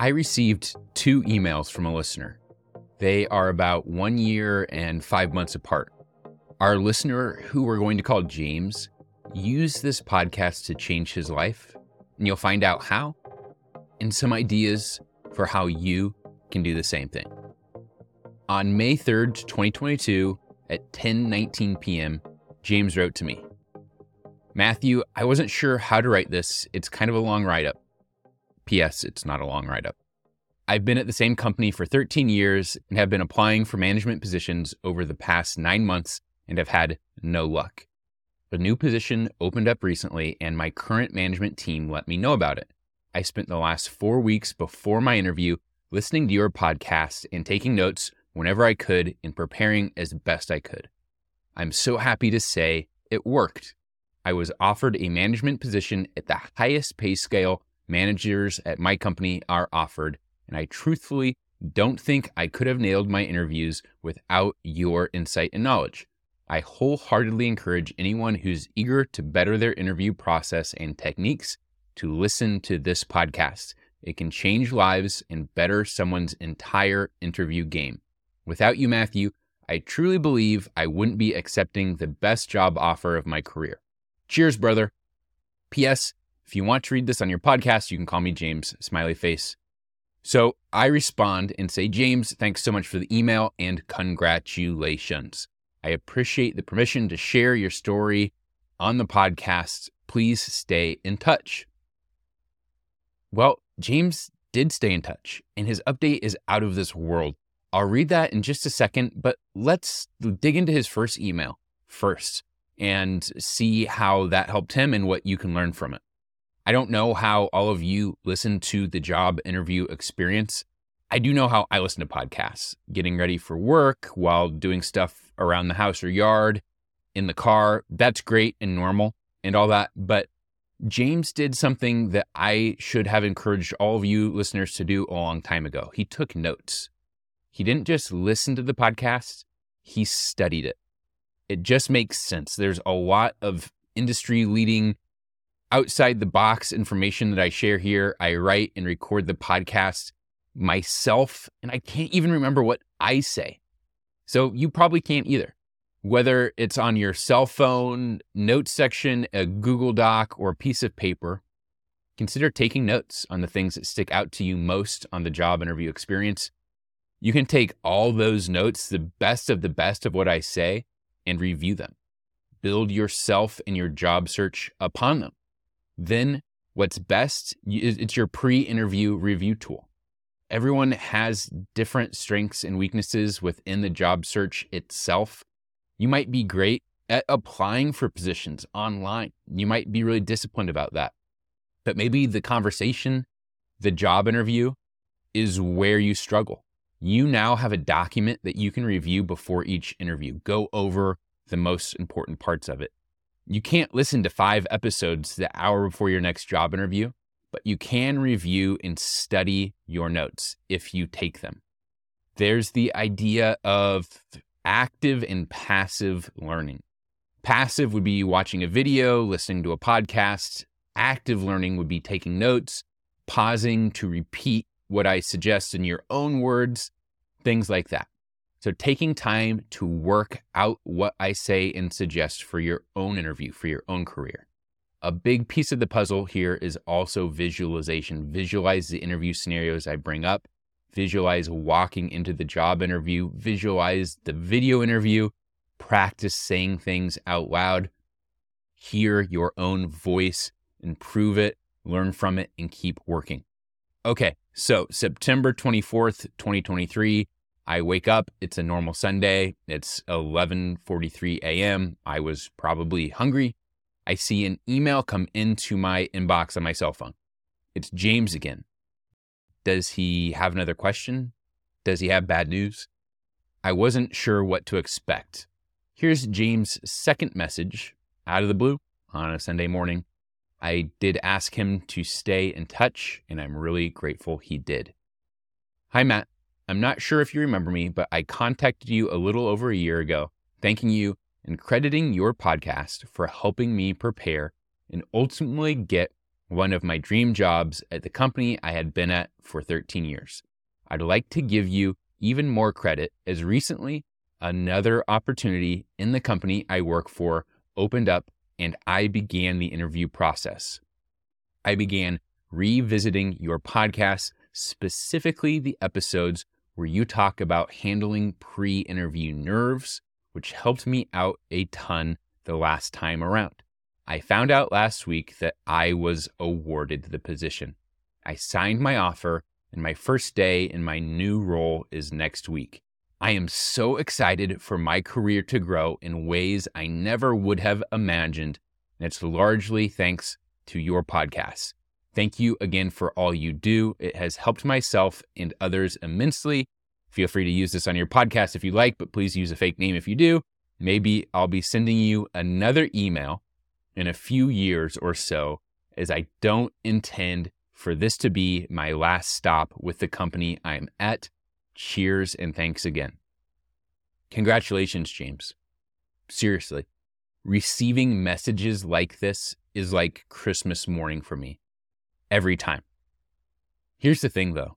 I received two emails from a listener. They are about one year and five months apart. Our listener, who we're going to call James, used this podcast to change his life, and you'll find out how and some ideas for how you can do the same thing. On May 3rd, 2022, at 10:19 p.m., James wrote to me. Matthew, I wasn't sure how to write this. It's kind of a long write up. P.S. It's not a long write up. I've been at the same company for 13 years and have been applying for management positions over the past nine months and have had no luck. A new position opened up recently, and my current management team let me know about it. I spent the last four weeks before my interview listening to your podcast and taking notes whenever I could and preparing as best I could. I'm so happy to say it worked. I was offered a management position at the highest pay scale managers at my company are offered, and I truthfully don't think I could have nailed my interviews without your insight and knowledge. I wholeheartedly encourage anyone who's eager to better their interview process and techniques to listen to this podcast. It can change lives and better someone's entire interview game. Without you, Matthew, I truly believe I wouldn't be accepting the best job offer of my career. Cheers, brother. P.S. If you want to read this on your podcast, you can call me James, smiley face. So I respond and say, James, thanks so much for the email and congratulations. I appreciate the permission to share your story on the podcast. Please stay in touch. Well, James did stay in touch, and his update is out of this world. I'll read that in just a second, but let's dig into his first email first and see how that helped him and what you can learn from it. I don't know how all of you listen to the job interview experience. I do know how I listen to podcasts, getting ready for work while doing stuff around the house or yard, in the car. That's great and normal and all that. But James did something that I should have encouraged all of you listeners to do a long time ago. He took notes. He didn't just listen to the podcast, he studied it. It just makes sense. There's a lot of industry leading outside the box information that I share here. I write and record the podcast myself, and I can't even remember what I say. So you probably can't either. Whether it's on your cell phone, notes section, a Google Doc, or a piece of paper, consider taking notes on the things that stick out to you most on the job interview experience. You can take all those notes, the best of the best of what I say, and review them. Build yourself and your job search upon them. Then what's best, it's your pre interview review tool. Everyone has different strengths and weaknesses within the job search itself. You might be great at applying for positions online. You might be really disciplined about that. But maybe the conversation, the job interview is where you struggle. You now have a document that you can review before each interview. Go over the most important parts of it. You can't listen to five episodes the hour before your next job interview, but you can review and study your notes if you take them. there's the idea of active and passive learning. Passive would be watching a video, listening to a podcast. Active learning would be taking notes, pausing to repeat what I suggest in your own words, things like that. So, taking time to work out what I say and suggest for your own interview, for your own career. A big piece of the puzzle here is also visualization. Visualize the interview scenarios I bring up, visualize walking into the job interview, visualize the video interview, practice saying things out loud, hear your own voice, improve it, learn from it, and keep working. Okay, so September 24th, 2023. I wake up, it's a normal Sunday. It's 11:43 a.m. I was probably hungry. I see an email come into my inbox on my cell phone. It's James again. Does he have another question? Does he have bad news? I wasn't sure what to expect. Here's James' second message out of the blue on a Sunday morning. I did ask him to stay in touch, and I'm really grateful he did. Hi, Matt. I'm not sure if you remember me, but I contacted you a little over a year ago, thanking you and crediting your podcast for helping me prepare and ultimately get one of my dream jobs at the company I had been at for 13 years. I'd like to give you even more credit as recently another opportunity in the company I work for opened up and I began the interview process. I began revisiting your podcast, specifically the episodes where you talk about handling pre interview nerves, which helped me out a ton the last time around. I found out last week that I was awarded the position. I signed my offer, and my first day in my new role is next week. I am so excited for my career to grow in ways I never would have imagined, and it's largely thanks to your podcast. Thank you again for all you do. It has helped myself and others immensely. Feel free to use this on your podcast if you like, but please use a fake name if you do. Maybe I'll be sending you another email in a few years or so, as I don't intend for this to be my last stop with the company I'm at. Cheers and thanks again. Congratulations, James. Seriously, receiving messages like this is like Christmas morning for me every time. Here's the thing though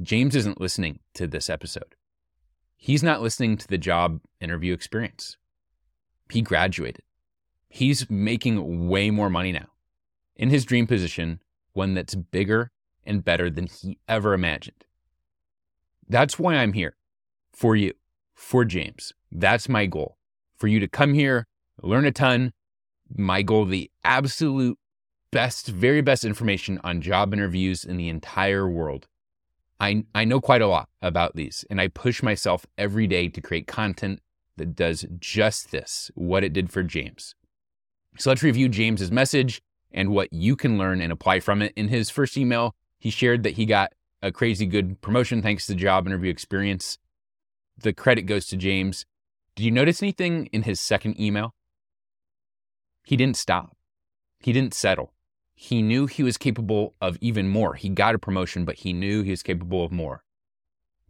James isn't listening to this episode. He's not listening to the job interview experience. He graduated. He's making way more money now in his dream position, one that's bigger and better than he ever imagined. That's why I'm here for you, for James. That's my goal for you to come here, learn a ton. My goal, the absolute best, very best information on job interviews in the entire world. I, I know quite a lot about these, and I push myself every day to create content that does just this, what it did for James. So let's review James's message and what you can learn and apply from it. In his first email, he shared that he got a crazy good promotion thanks to the job interview experience. The credit goes to James. Did you notice anything in his second email? He didn't stop. He didn't settle he knew he was capable of even more. He got a promotion, but he knew he was capable of more.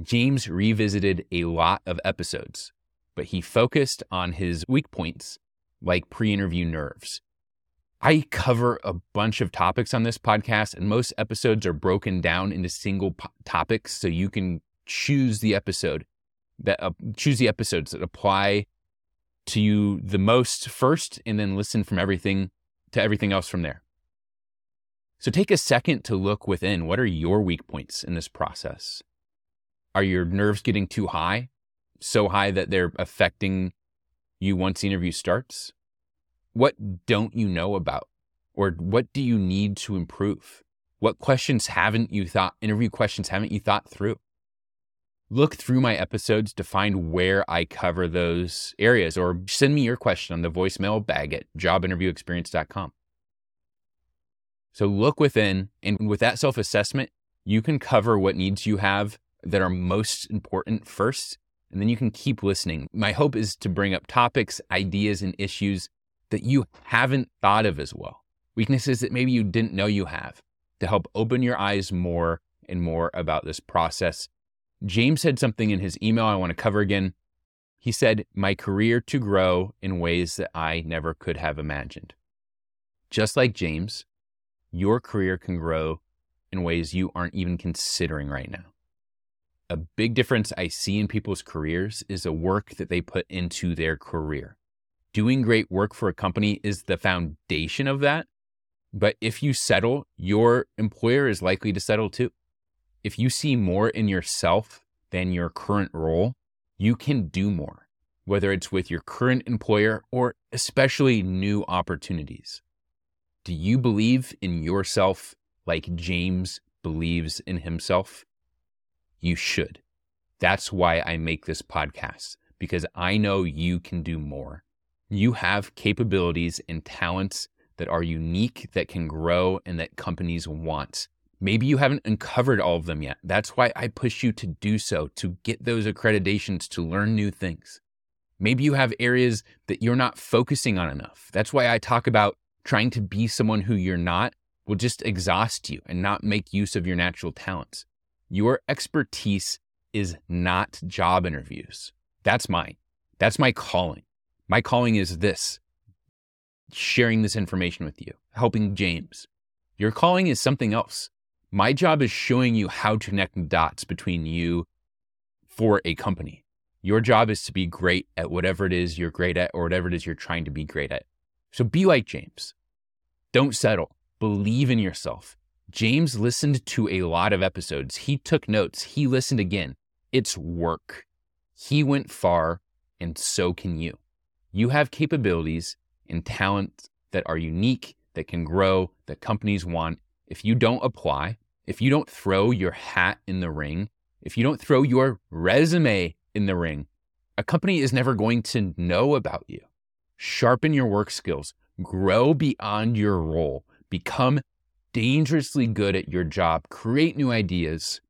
James revisited a lot of episodes, but he focused on his weak points, like pre interview nerves. I cover a bunch of topics on this podcast, and most episodes are broken down into single po- topics, so you can choose the episode that uh, choose the episodes that apply to you the most first, and then listen from everything to everything else from there. So take a second to look within. What are your weak points in this process? Are your nerves getting too high, so high that they're affecting you once the interview starts? What don't you know about? Or what do you need to improve? What questions haven't you thought, interview questions haven't you thought through? Look through my episodes to find where I cover those areas or send me your question on the voicemail bag at jobinterviewexperience.com. So look within, and with that self assessment, you can cover what needs you have that are most important first, and then you can keep listening. My hope is to bring up topics, ideas, and issues that you haven't thought of as well, weaknesses that maybe you didn't know you have, to help open your eyes more and more about this process. James said something in his email I want to cover again. He said, My career to grow in ways that I never could have imagined. Just like James, your career can grow in ways you aren't even considering right now. A big difference I see in people's careers is the work that they put into their career doing great work for a company is the foundation of that. But if you settle, your employer is likely to settle too. If you see more in yourself than your current role, you can do more, whether it's with your current employer or especially new opportunities. Do you believe in yourself like James believes in himself? You should. That's why I make this podcast, because I know you can do more. You have capabilities and talents that are unique, that can grow, and that companies want. Maybe you haven't uncovered all of them yet. That's why I push you to do so, to get those accreditations, to learn new things. Maybe you have areas that you're not focusing on enough. That's why I talk about trying to be someone who you're not will just exhaust you and not make use of your natural talents. Your expertise is not job interviews. That's mine. That's my calling. My calling is this sharing this information with you, helping James. Your calling is something else. My job is showing you how to connect dots between you for a company. Your job is to be great at whatever it is you're great at or whatever it is you're trying to be great at. So be like James. Don't settle. Believe in yourself. James listened to a lot of episodes. He took notes. He listened again. It's work. He went far, and so can you. You have capabilities and talent that are unique, that can grow, that companies want. If you don't apply, if you don't throw your hat in the ring, if you don't throw your resume in the ring, a company is never going to know about you. Sharpen your work skills, grow beyond your role, become dangerously good at your job, create new ideas,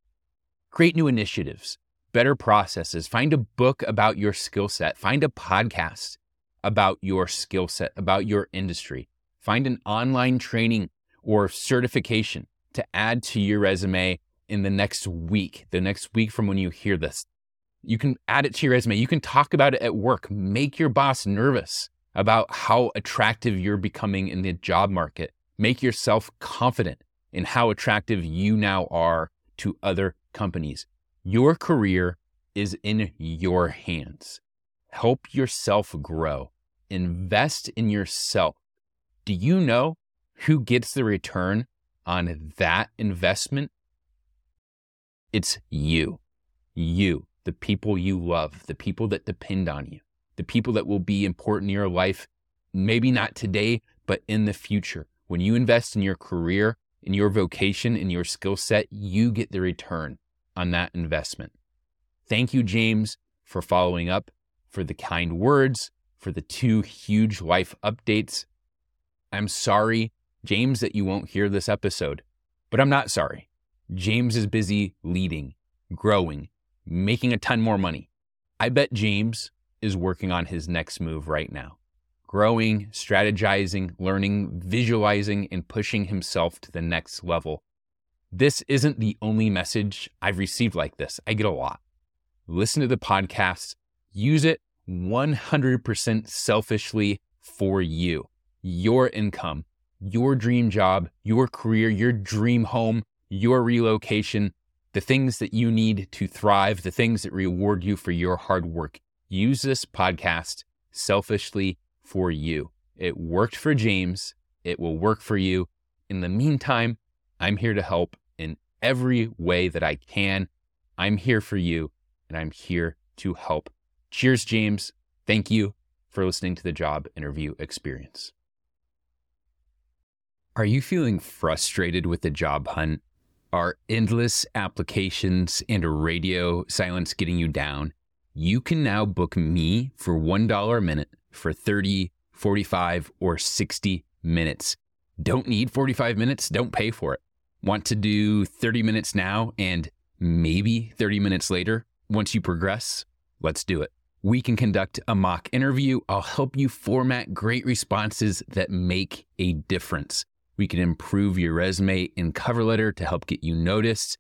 create new initiatives, better processes, find a book about your skill set, find a podcast, about your skill set, about your industry. Find an online training or certification to add to your resume in the next week, the next week from when you hear this. You can add it to your resume. You can talk about it at work. Make your boss nervous about how attractive you're becoming in the job market. Make yourself confident in how attractive you now are to other companies. Your career is in your hands. Help yourself grow. Invest in yourself. Do you know who gets the return on that investment? It's you. You, the people you love, the people that depend on you, the people that will be important in your life, maybe not today, but in the future. When you invest in your career, in your vocation, in your skill set, you get the return on that investment. Thank you, James, for following up for the kind words, for the two huge life updates. I'm sorry, James, that you won't hear this episode, but I'm not sorry. James is busy leading, growing, making a ton more money. I bet James is working on his next move right now growing, strategizing, learning, visualizing, and pushing himself to the next level. This isn't the only message I've received like this. I get a lot. Listen to the podcast, use it 100% selfishly for you, your income, your dream job, your career, your dream home, your relocation, the things that you need to thrive, the things that reward you for your hard work. Use this podcast selfishly for you. It worked for James. It will work for you. In the meantime, I'm here to help in every way that I can. I'm here for you and I'm here to help. Cheers, James. Thank you for listening to the job interview experience. Are you feeling frustrated with the job hunt? Are endless applications and radio silence getting you down? You can now book me for $1 a minute for 30, 45, or 60 minutes. Don't need 45 minutes? Don't pay for it. Want to do 30 minutes now and maybe 30 minutes later? Once you progress, let's do it. We can conduct a mock interview. I'll help you format great responses that make a difference. We can improve your resume and cover letter to help get you noticed.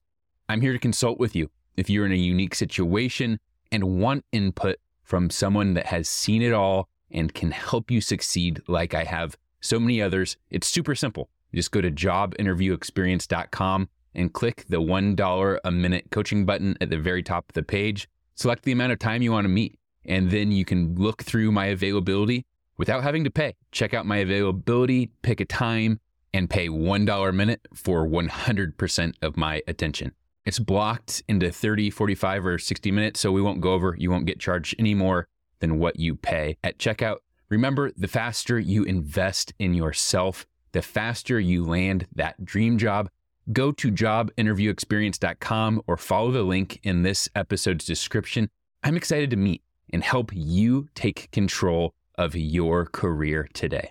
I'm here to consult with you. If you're in a unique situation and want input from someone that has seen it all and can help you succeed like I have so many others, it's super simple. Just go to jobinterviewexperience.com and click the $1 a minute coaching button at the very top of the page. Select the amount of time you want to meet, and then you can look through my availability without having to pay. Check out my availability, pick a time, and pay $1 a minute for 100% of my attention. It's blocked into 30, 45, or 60 minutes, so we won't go over. You won't get charged any more than what you pay at checkout. Remember, the faster you invest in yourself, the faster you land that dream job. Go to jobinterviewexperience.com or follow the link in this episode's description. I'm excited to meet and help you take control of your career today.